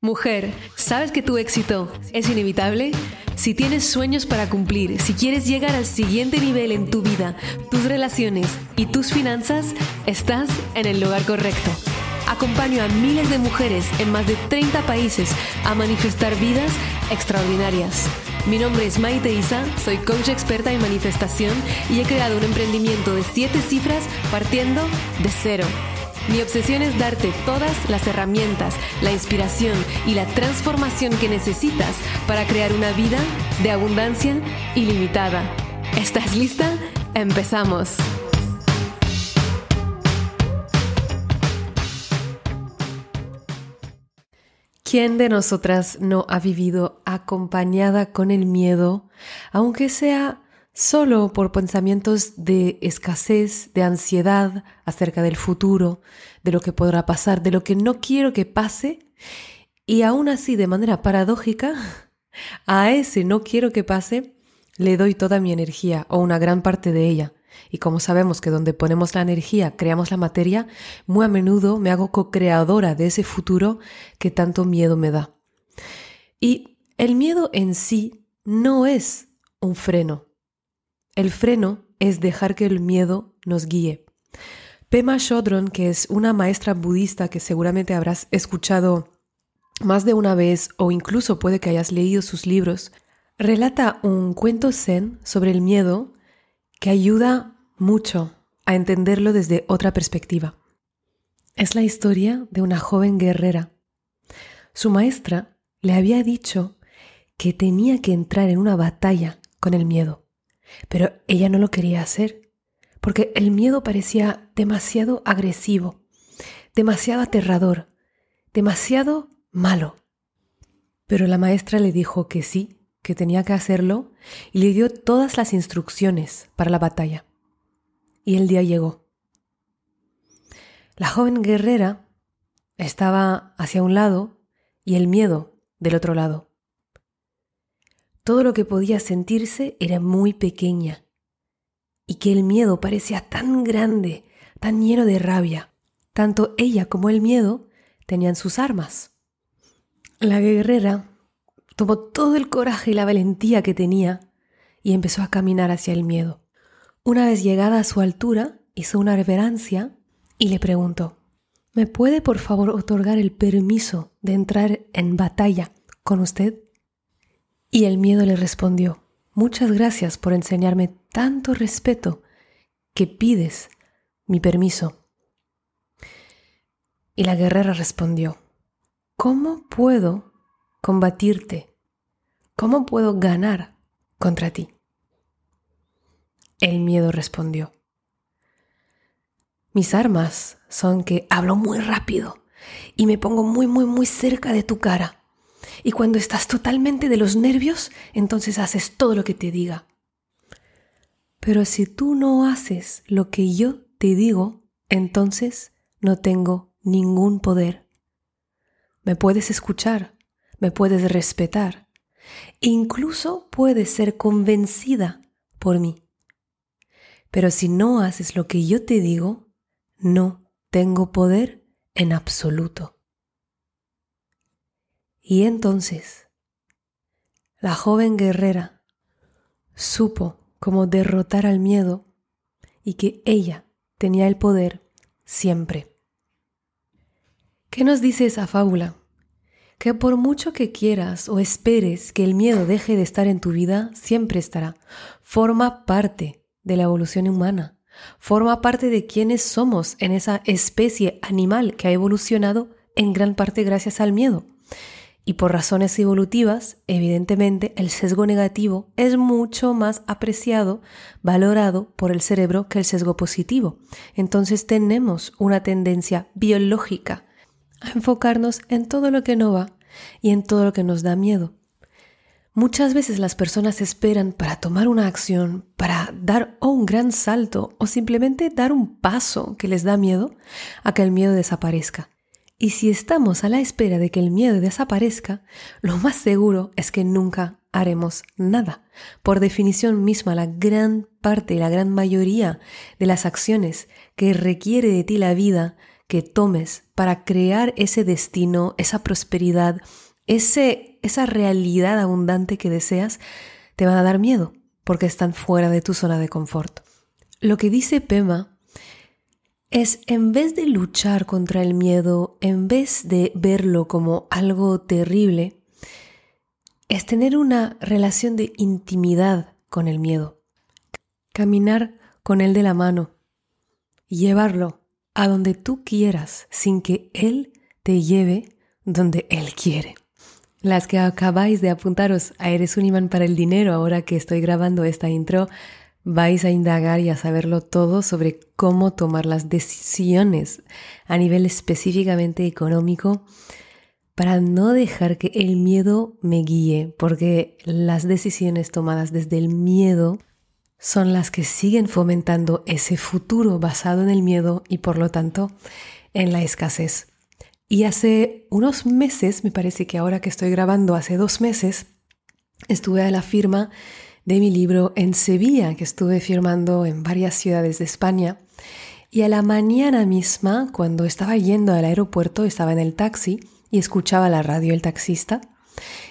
Mujer, ¿sabes que tu éxito es inevitable? Si tienes sueños para cumplir, si quieres llegar al siguiente nivel en tu vida, tus relaciones y tus finanzas, estás en el lugar correcto. Acompaño a miles de mujeres en más de 30 países a manifestar vidas extraordinarias. Mi nombre es Maite Isa, soy coach experta en manifestación y he creado un emprendimiento de 7 cifras partiendo de cero. Mi obsesión es darte todas las herramientas, la inspiración y la transformación que necesitas para crear una vida de abundancia ilimitada. ¿Estás lista? Empezamos. ¿Quién de nosotras no ha vivido acompañada con el miedo, aunque sea solo por pensamientos de escasez, de ansiedad acerca del futuro, de lo que podrá pasar, de lo que no quiero que pase, y aún así de manera paradójica, a ese no quiero que pase, le doy toda mi energía o una gran parte de ella. Y como sabemos que donde ponemos la energía creamos la materia, muy a menudo me hago co-creadora de ese futuro que tanto miedo me da. Y el miedo en sí no es un freno, el freno es dejar que el miedo nos guíe. Pema Chodron, que es una maestra budista que seguramente habrás escuchado más de una vez o incluso puede que hayas leído sus libros, relata un cuento zen sobre el miedo que ayuda mucho a entenderlo desde otra perspectiva. Es la historia de una joven guerrera. Su maestra le había dicho que tenía que entrar en una batalla con el miedo. Pero ella no lo quería hacer, porque el miedo parecía demasiado agresivo, demasiado aterrador, demasiado malo. Pero la maestra le dijo que sí, que tenía que hacerlo, y le dio todas las instrucciones para la batalla. Y el día llegó. La joven guerrera estaba hacia un lado y el miedo del otro lado. Todo lo que podía sentirse era muy pequeña y que el miedo parecía tan grande, tan lleno de rabia. Tanto ella como el miedo tenían sus armas. La guerrera tomó todo el coraje y la valentía que tenía y empezó a caminar hacia el miedo. Una vez llegada a su altura, hizo una reverencia y le preguntó, ¿me puede por favor otorgar el permiso de entrar en batalla con usted? Y el miedo le respondió, muchas gracias por enseñarme tanto respeto que pides mi permiso. Y la guerrera respondió, ¿cómo puedo combatirte? ¿Cómo puedo ganar contra ti? El miedo respondió, mis armas son que hablo muy rápido y me pongo muy, muy, muy cerca de tu cara y cuando estás totalmente de los nervios, entonces haces todo lo que te diga. Pero si tú no haces lo que yo te digo, entonces no tengo ningún poder. Me puedes escuchar, me puedes respetar, incluso puedes ser convencida por mí. Pero si no haces lo que yo te digo, no tengo poder en absoluto. Y entonces la joven guerrera supo cómo derrotar al miedo y que ella tenía el poder siempre. ¿Qué nos dice esa fábula? Que por mucho que quieras o esperes que el miedo deje de estar en tu vida, siempre estará. Forma parte de la evolución humana. Forma parte de quienes somos en esa especie animal que ha evolucionado en gran parte gracias al miedo. Y por razones evolutivas, evidentemente, el sesgo negativo es mucho más apreciado, valorado por el cerebro que el sesgo positivo. Entonces tenemos una tendencia biológica a enfocarnos en todo lo que no va y en todo lo que nos da miedo. Muchas veces las personas esperan para tomar una acción, para dar un gran salto o simplemente dar un paso que les da miedo a que el miedo desaparezca. Y si estamos a la espera de que el miedo desaparezca, lo más seguro es que nunca haremos nada. Por definición misma, la gran parte, la gran mayoría de las acciones que requiere de ti la vida, que tomes para crear ese destino, esa prosperidad, ese, esa realidad abundante que deseas, te van a dar miedo porque están fuera de tu zona de confort. Lo que dice Pema es en vez de luchar contra el miedo, en vez de verlo como algo terrible, es tener una relación de intimidad con el miedo. Caminar con él de la mano, llevarlo a donde tú quieras sin que él te lleve donde él quiere. Las que acabáis de apuntaros a Eres un imán para el dinero ahora que estoy grabando esta intro, vais a indagar y a saberlo todo sobre cómo tomar las decisiones a nivel específicamente económico para no dejar que el miedo me guíe, porque las decisiones tomadas desde el miedo son las que siguen fomentando ese futuro basado en el miedo y por lo tanto en la escasez. Y hace unos meses, me parece que ahora que estoy grabando, hace dos meses, estuve a la firma de mi libro en Sevilla, que estuve firmando en varias ciudades de España. Y a la mañana misma, cuando estaba yendo al aeropuerto, estaba en el taxi y escuchaba la radio el taxista,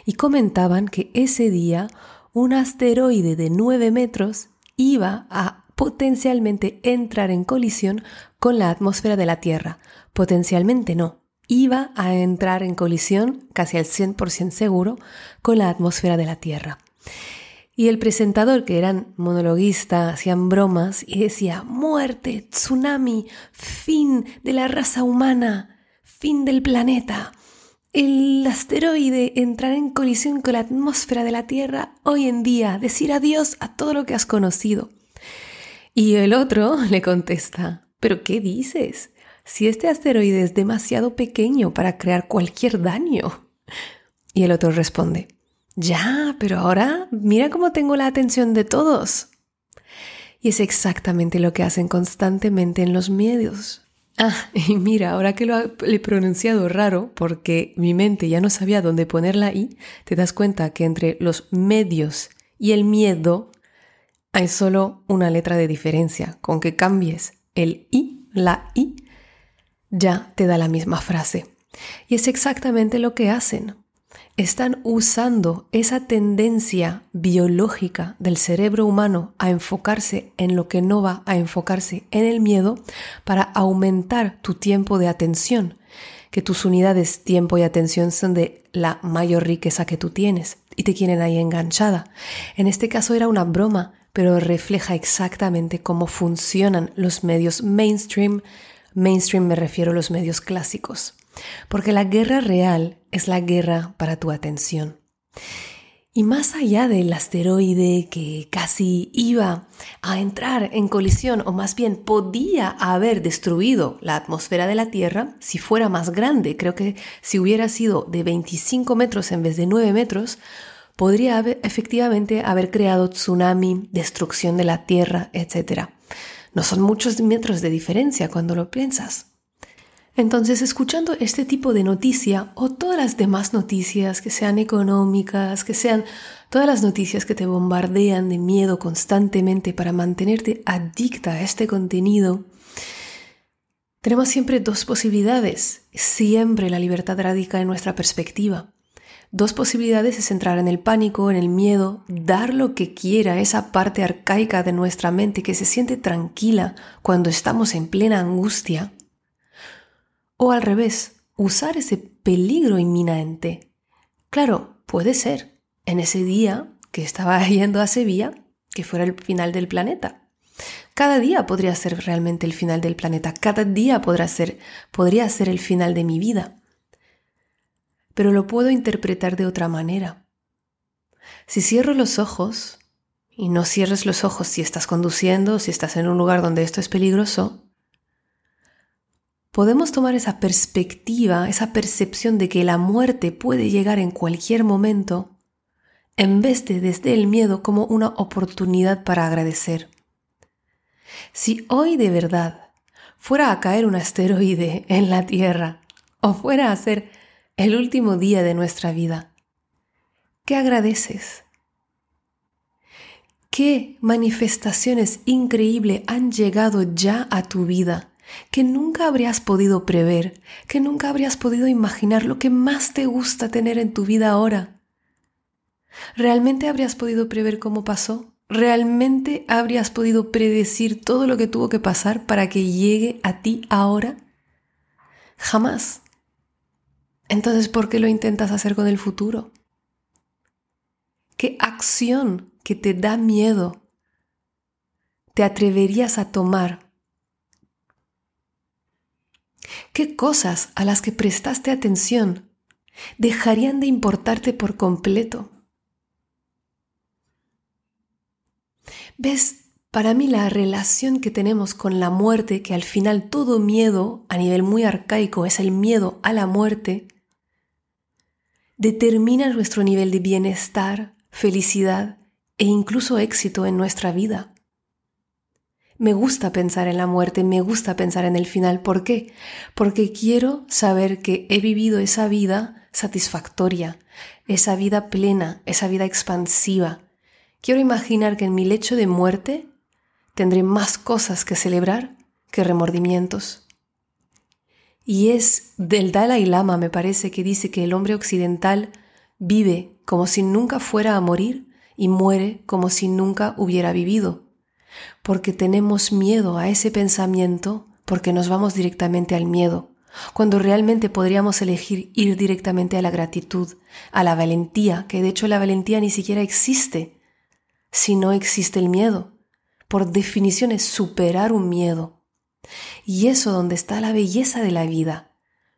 y comentaban que ese día un asteroide de 9 metros iba a potencialmente entrar en colisión con la atmósfera de la Tierra. Potencialmente no, iba a entrar en colisión, casi al 100% seguro, con la atmósfera de la Tierra. Y el presentador, que eran monologuista, hacían bromas y decía, muerte, tsunami, fin de la raza humana, fin del planeta. El asteroide entrar en colisión con la atmósfera de la Tierra hoy en día, decir adiós a todo lo que has conocido. Y el otro le contesta, ¿pero qué dices? Si este asteroide es demasiado pequeño para crear cualquier daño. Y el otro responde, ya, pero ahora mira cómo tengo la atención de todos. Y es exactamente lo que hacen constantemente en los medios. Ah, y mira, ahora que lo he pronunciado raro, porque mi mente ya no sabía dónde poner la I, te das cuenta que entre los medios y el miedo hay solo una letra de diferencia. Con que cambies el I, la I, ya te da la misma frase. Y es exactamente lo que hacen están usando esa tendencia biológica del cerebro humano a enfocarse en lo que no va a enfocarse en el miedo para aumentar tu tiempo de atención, que tus unidades tiempo y atención son de la mayor riqueza que tú tienes y te quieren ahí enganchada. En este caso era una broma, pero refleja exactamente cómo funcionan los medios mainstream. Mainstream me refiero a los medios clásicos. Porque la guerra real es la guerra para tu atención. Y más allá del asteroide que casi iba a entrar en colisión, o más bien podía haber destruido la atmósfera de la Tierra, si fuera más grande, creo que si hubiera sido de 25 metros en vez de 9 metros, podría efectivamente haber creado tsunami, destrucción de la Tierra, etc. No son muchos metros de diferencia cuando lo piensas. Entonces, escuchando este tipo de noticia o todas las demás noticias que sean económicas, que sean todas las noticias que te bombardean de miedo constantemente para mantenerte adicta a este contenido, tenemos siempre dos posibilidades. Siempre la libertad radica en nuestra perspectiva. Dos posibilidades es entrar en el pánico, en el miedo, dar lo que quiera esa parte arcaica de nuestra mente que se siente tranquila cuando estamos en plena angustia o al revés, usar ese peligro inminente. Claro, puede ser, en ese día que estaba yendo a Sevilla, que fuera el final del planeta. Cada día podría ser realmente el final del planeta, cada día podrá ser, podría ser el final de mi vida. Pero lo puedo interpretar de otra manera. Si cierro los ojos, y no cierres los ojos si estás conduciendo, si estás en un lugar donde esto es peligroso, podemos tomar esa perspectiva, esa percepción de que la muerte puede llegar en cualquier momento, en vez de desde el miedo como una oportunidad para agradecer. Si hoy de verdad fuera a caer un asteroide en la Tierra o fuera a ser el último día de nuestra vida, ¿qué agradeces? ¿Qué manifestaciones increíbles han llegado ya a tu vida que nunca habrías podido prever, que nunca habrías podido imaginar lo que más te gusta tener en tu vida ahora. ¿Realmente habrías podido prever cómo pasó? ¿Realmente habrías podido predecir todo lo que tuvo que pasar para que llegue a ti ahora? Jamás. Entonces, ¿por qué lo intentas hacer con el futuro? ¿Qué acción que te da miedo te atreverías a tomar? ¿Qué cosas a las que prestaste atención dejarían de importarte por completo? ¿Ves? Para mí la relación que tenemos con la muerte, que al final todo miedo a nivel muy arcaico es el miedo a la muerte, determina nuestro nivel de bienestar, felicidad e incluso éxito en nuestra vida. Me gusta pensar en la muerte, me gusta pensar en el final. ¿Por qué? Porque quiero saber que he vivido esa vida satisfactoria, esa vida plena, esa vida expansiva. Quiero imaginar que en mi lecho de muerte tendré más cosas que celebrar que remordimientos. Y es del Dalai Lama, me parece, que dice que el hombre occidental vive como si nunca fuera a morir y muere como si nunca hubiera vivido, porque tenemos miedo a ese pensamiento porque nos vamos directamente al miedo, cuando realmente podríamos elegir ir directamente a la gratitud, a la valentía, que de hecho la valentía ni siquiera existe si no existe el miedo. Por definición es superar un miedo. Y eso donde está la belleza de la vida,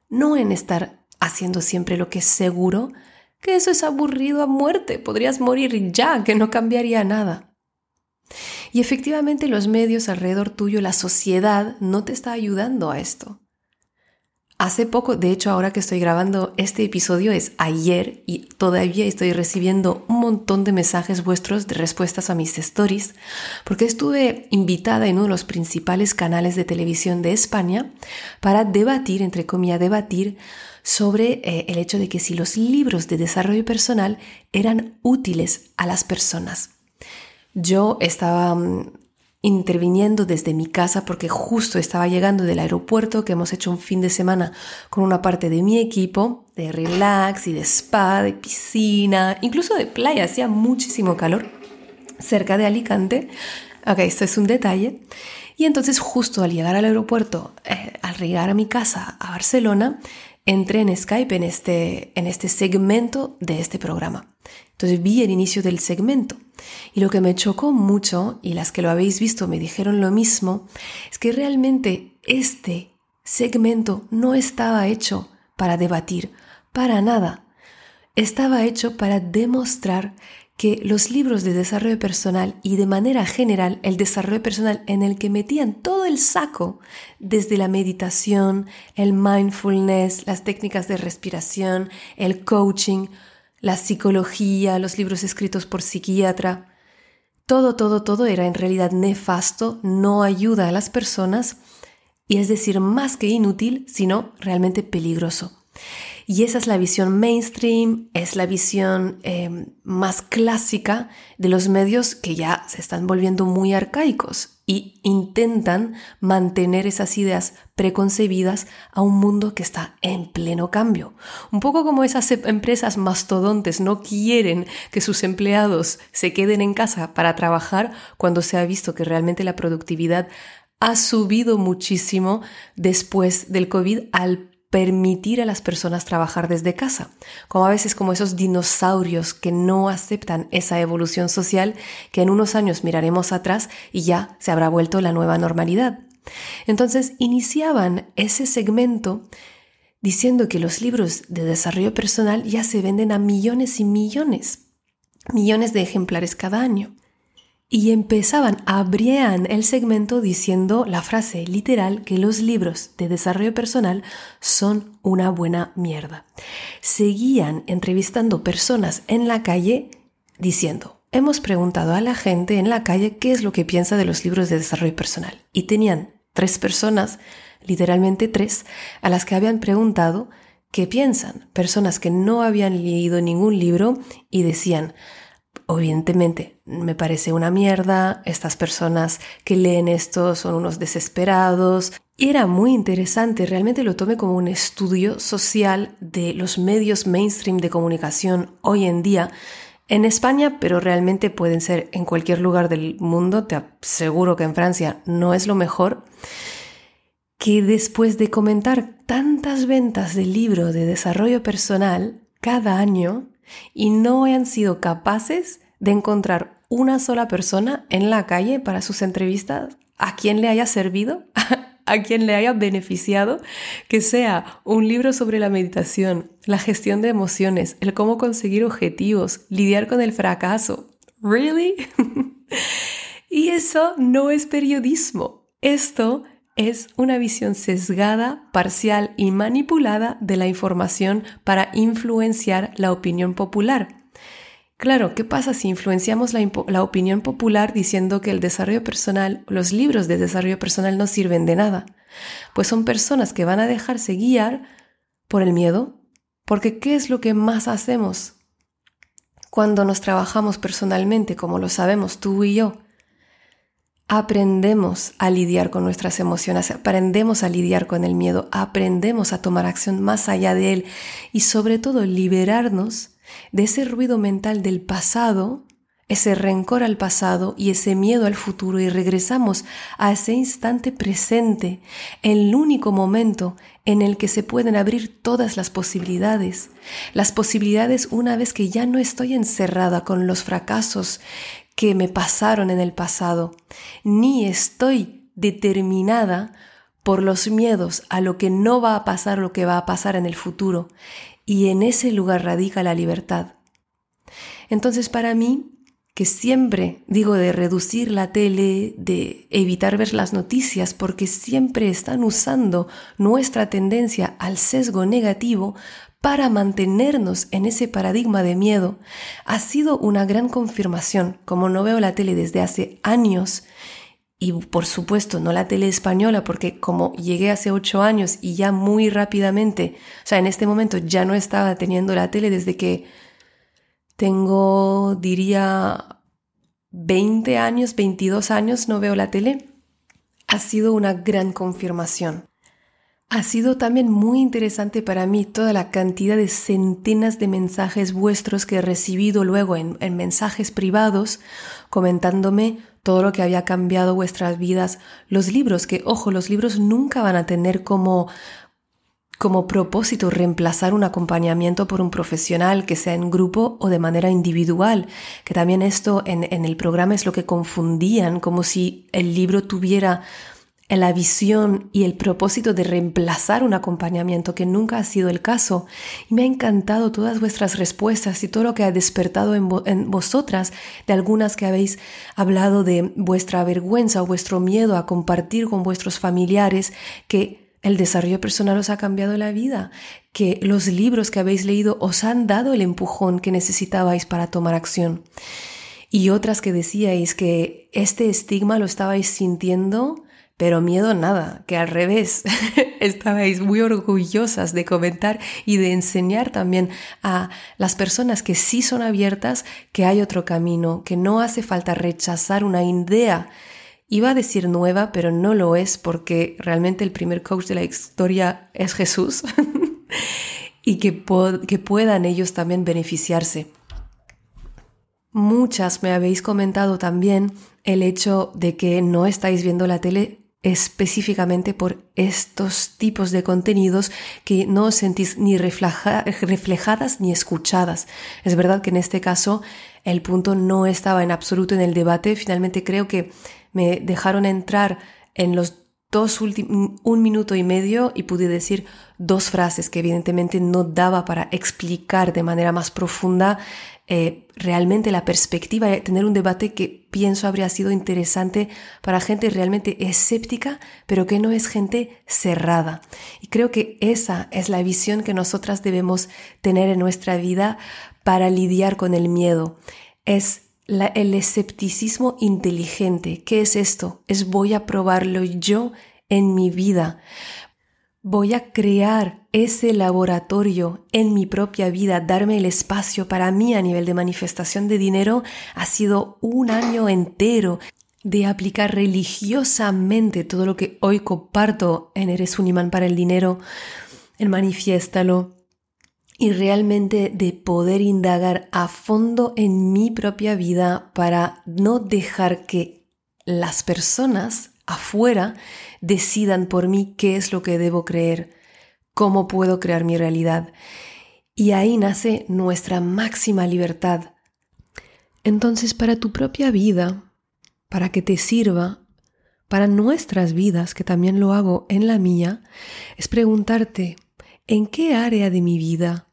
no en estar haciendo siempre lo que es seguro, que eso es aburrido a muerte, podrías morir ya, que no cambiaría nada. Y efectivamente los medios alrededor tuyo, la sociedad, no te está ayudando a esto. Hace poco, de hecho ahora que estoy grabando este episodio es ayer y todavía estoy recibiendo un montón de mensajes vuestros de respuestas a mis stories porque estuve invitada en uno de los principales canales de televisión de España para debatir, entre comillas, debatir sobre eh, el hecho de que si los libros de desarrollo personal eran útiles a las personas. Yo estaba mm, interviniendo desde mi casa porque justo estaba llegando del aeropuerto que hemos hecho un fin de semana con una parte de mi equipo de relax y de spa, de piscina, incluso de playa, hacía muchísimo calor cerca de Alicante. Ok, esto es un detalle. Y entonces justo al llegar al aeropuerto, eh, al llegar a mi casa a Barcelona, entré en Skype en este, en este segmento de este programa. Entonces vi el inicio del segmento. Y lo que me chocó mucho, y las que lo habéis visto me dijeron lo mismo, es que realmente este segmento no estaba hecho para debatir, para nada. Estaba hecho para demostrar que los libros de desarrollo personal y de manera general el desarrollo personal en el que metían todo el saco, desde la meditación, el mindfulness, las técnicas de respiración, el coaching, la psicología, los libros escritos por psiquiatra, todo, todo, todo era en realidad nefasto, no ayuda a las personas y es decir, más que inútil, sino realmente peligroso. Y esa es la visión mainstream, es la visión em, más clásica de los medios que ya se están volviendo muy arcaicos y intentan mantener esas ideas preconcebidas a un mundo que está en pleno cambio. Un poco como esas em, empresas mastodontes no quieren que sus empleados se queden en casa para trabajar cuando se ha visto que realmente la productividad ha subido muchísimo después del COVID al permitir a las personas trabajar desde casa, como a veces como esos dinosaurios que no aceptan esa evolución social que en unos años miraremos atrás y ya se habrá vuelto la nueva normalidad. Entonces iniciaban ese segmento diciendo que los libros de desarrollo personal ya se venden a millones y millones, millones de ejemplares cada año y empezaban, abrían el segmento diciendo la frase literal que los libros de desarrollo personal son una buena mierda. Seguían entrevistando personas en la calle diciendo, hemos preguntado a la gente en la calle qué es lo que piensa de los libros de desarrollo personal y tenían tres personas, literalmente tres, a las que habían preguntado qué piensan, personas que no habían leído ningún libro y decían, Evidentemente, me parece una mierda, estas personas que leen esto son unos desesperados. Y era muy interesante, realmente lo tomé como un estudio social de los medios mainstream de comunicación hoy en día. En España, pero realmente pueden ser en cualquier lugar del mundo, te aseguro que en Francia no es lo mejor, que después de comentar tantas ventas de libro de desarrollo personal cada año y no hayan sido capaces de encontrar una sola persona en la calle para sus entrevistas a quien le haya servido, a quien le haya beneficiado, que sea un libro sobre la meditación, la gestión de emociones, el cómo conseguir objetivos, lidiar con el fracaso. ¿Really? y eso no es periodismo. Esto es una visión sesgada, parcial y manipulada de la información para influenciar la opinión popular. Claro, ¿qué pasa si influenciamos la, opinión popular diciendo que el desarrollo personal, los libros de desarrollo personal no sirven de nada? Pues son personas que van a dejarse guiar por el miedo, porque ¿qué es lo que más hacemos cuando nos trabajamos personalmente, como lo sabemos tú y yo? Aprendemos a lidiar con nuestras emociones, aprendemos a lidiar con el miedo, aprendemos a tomar acción más allá de él y sobre todo liberarnos de ese ruido mental del pasado, ese rencor al pasado y ese miedo al futuro y regresamos a ese instante presente, el único momento en el que se pueden abrir todas las posibilidades. Las posibilidades una vez que ya no estoy encerrada con los fracasos que me pasaron en el pasado, ni estoy determinada por los miedos a lo que no va a pasar, lo que va a pasar en el futuro y en ese lugar radica la libertad. Entonces para mí, que siempre digo de reducir la tele, de evitar ver las noticias, porque siempre están usando nuestra tendencia al sesgo negativo para mantenernos en ese paradigma de miedo, ha sido una gran confirmación. Como no veo la tele desde hace años, y por supuesto no la tele española, porque como llegué hace ocho años y ya muy rápidamente, o sea, en este momento ya no estaba teniendo la tele desde que tengo, diría, 20 años, 22 años no veo la tele, ha sido una gran confirmación. Ha sido también muy interesante para mí toda la cantidad de centenas de mensajes vuestros que he recibido luego en, en mensajes privados comentándome todo lo que había cambiado vuestras vidas, los libros, que ojo, los libros nunca van a tener como como propósito reemplazar un acompañamiento por un profesional, que sea en grupo o de manera individual, que también esto en, en el programa es lo que confundían, como si el libro tuviera la visión y el propósito de reemplazar un acompañamiento que nunca ha sido el caso. Y me ha encantado todas vuestras respuestas y todo lo que ha despertado en, en, vosotras, de algunas que habéis hablado de vuestra vergüenza o vuestro miedo a compartir con vuestros familiares que el desarrollo personal os ha cambiado la vida, que los libros que habéis leído os han dado el empujón que necesitabais para tomar acción. Y otras que decíais que este estigma lo estabais sintiendo pero miedo nada, que al revés, estabais muy orgullosas de comentar y de enseñar también a las personas que sí son abiertas que hay otro camino, que no hace falta rechazar una idea. Iba a decir nueva, pero no lo es porque realmente el primer coach de la historia es Jesús y que, que puedan ellos también beneficiarse. Muchas me habéis comentado también el hecho de que no estáis viendo la tele específicamente por estos tipos de contenidos que no os sentís ni reflejadas ni escuchadas. Es verdad que en este caso el punto no estaba en absoluto en el debate. Finalmente creo que me dejaron entrar en los dos un minuto y medio y pude decir dos frases que evidentemente no daba para explicar de manera más profunda eh, realmente la perspectiva de tener un debate que pienso habría sido interesante para gente realmente escéptica, pero que no es gente cerrada. Y creo que esa es la visión que nosotras debemos tener en nuestra vida para lidiar con el miedo. Es el escepticismo inteligente. ¿Qué es esto? Es voy a probarlo yo en mi vida. Voy a crear ese laboratorio en mi propia vida, darme el espacio para mí a nivel de manifestación de dinero. Ha sido un año entero de aplicar religiosamente todo lo que hoy comparto en Eres un imán para el dinero, en Manifiéstalo, y realmente de poder indagar a fondo en mi propia vida para no dejar que las personas afuera decidan por mí qué es lo que debo creer, cómo puedo crear mi realidad. Y ahí nace nuestra máxima libertad. Entonces, para tu propia vida, para que te sirva, para nuestras vidas, que también lo hago en la mía, es preguntarte, ¿en qué área de mi vida,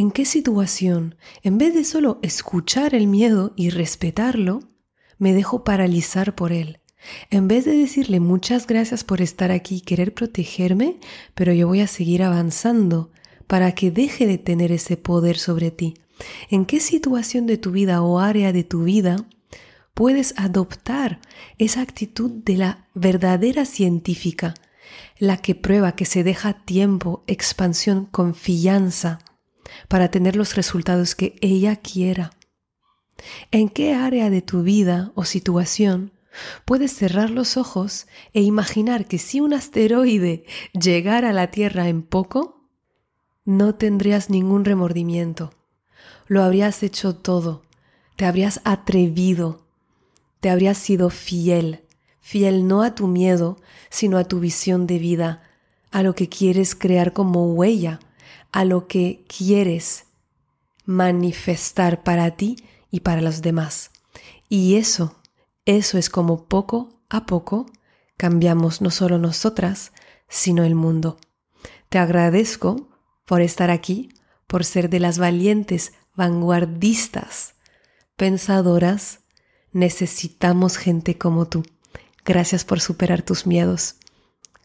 en qué situación, en vez de solo escuchar el miedo y respetarlo, me dejo paralizar por él? En vez de decirle muchas gracias por estar aquí y querer protegerme, pero yo voy a seguir avanzando para que deje de tener ese poder sobre ti. ¿En qué situación de tu vida o área de tu vida puedes adoptar esa actitud de la verdadera científica, la que prueba que se deja tiempo, expansión, confianza para tener los resultados que ella quiera? ¿En qué área de tu vida o situación puedes cerrar los ojos e imaginar que si un asteroide llegara a la Tierra en poco, no tendrías ningún remordimiento? Lo habrías hecho todo, te habrías atrevido, te habrías sido fiel, fiel no a tu miedo, sino a tu visión de vida, a lo que quieres crear como huella, a lo que quieres manifestar para ti y para los demás. Y eso, eso es como poco a poco cambiamos no solo nosotras, sino el mundo. Te agradezco por estar aquí, por ser de las valientes vanguardistas, pensadoras, Necesitamos gente como tú. Gracias por superar tus miedos.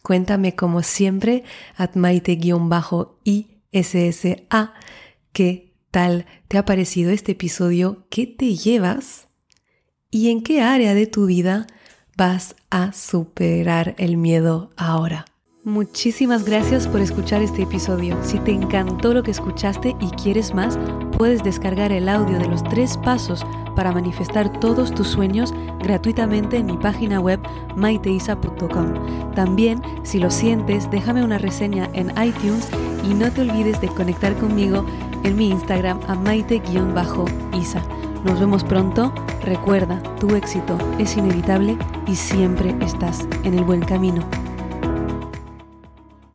Cuéntame como siempre at maite-issa qué tal te ha parecido este episodio, qué te llevas y en qué área de tu vida vas a superar el miedo ahora. Muchísimas gracias por escuchar este episodio. Si te encantó lo que escuchaste y quieres más, puedes descargar el audio de los tres pasos para manifestar todos tus sueños gratuitamente en mi página web maiteisa.com. También, si lo sientes, déjame una reseña en iTunes y no te olvides de conectar conmigo en mi Instagram a maite-isa. Nos vemos pronto. Recuerda, tu éxito es inevitable y siempre estás en el buen camino.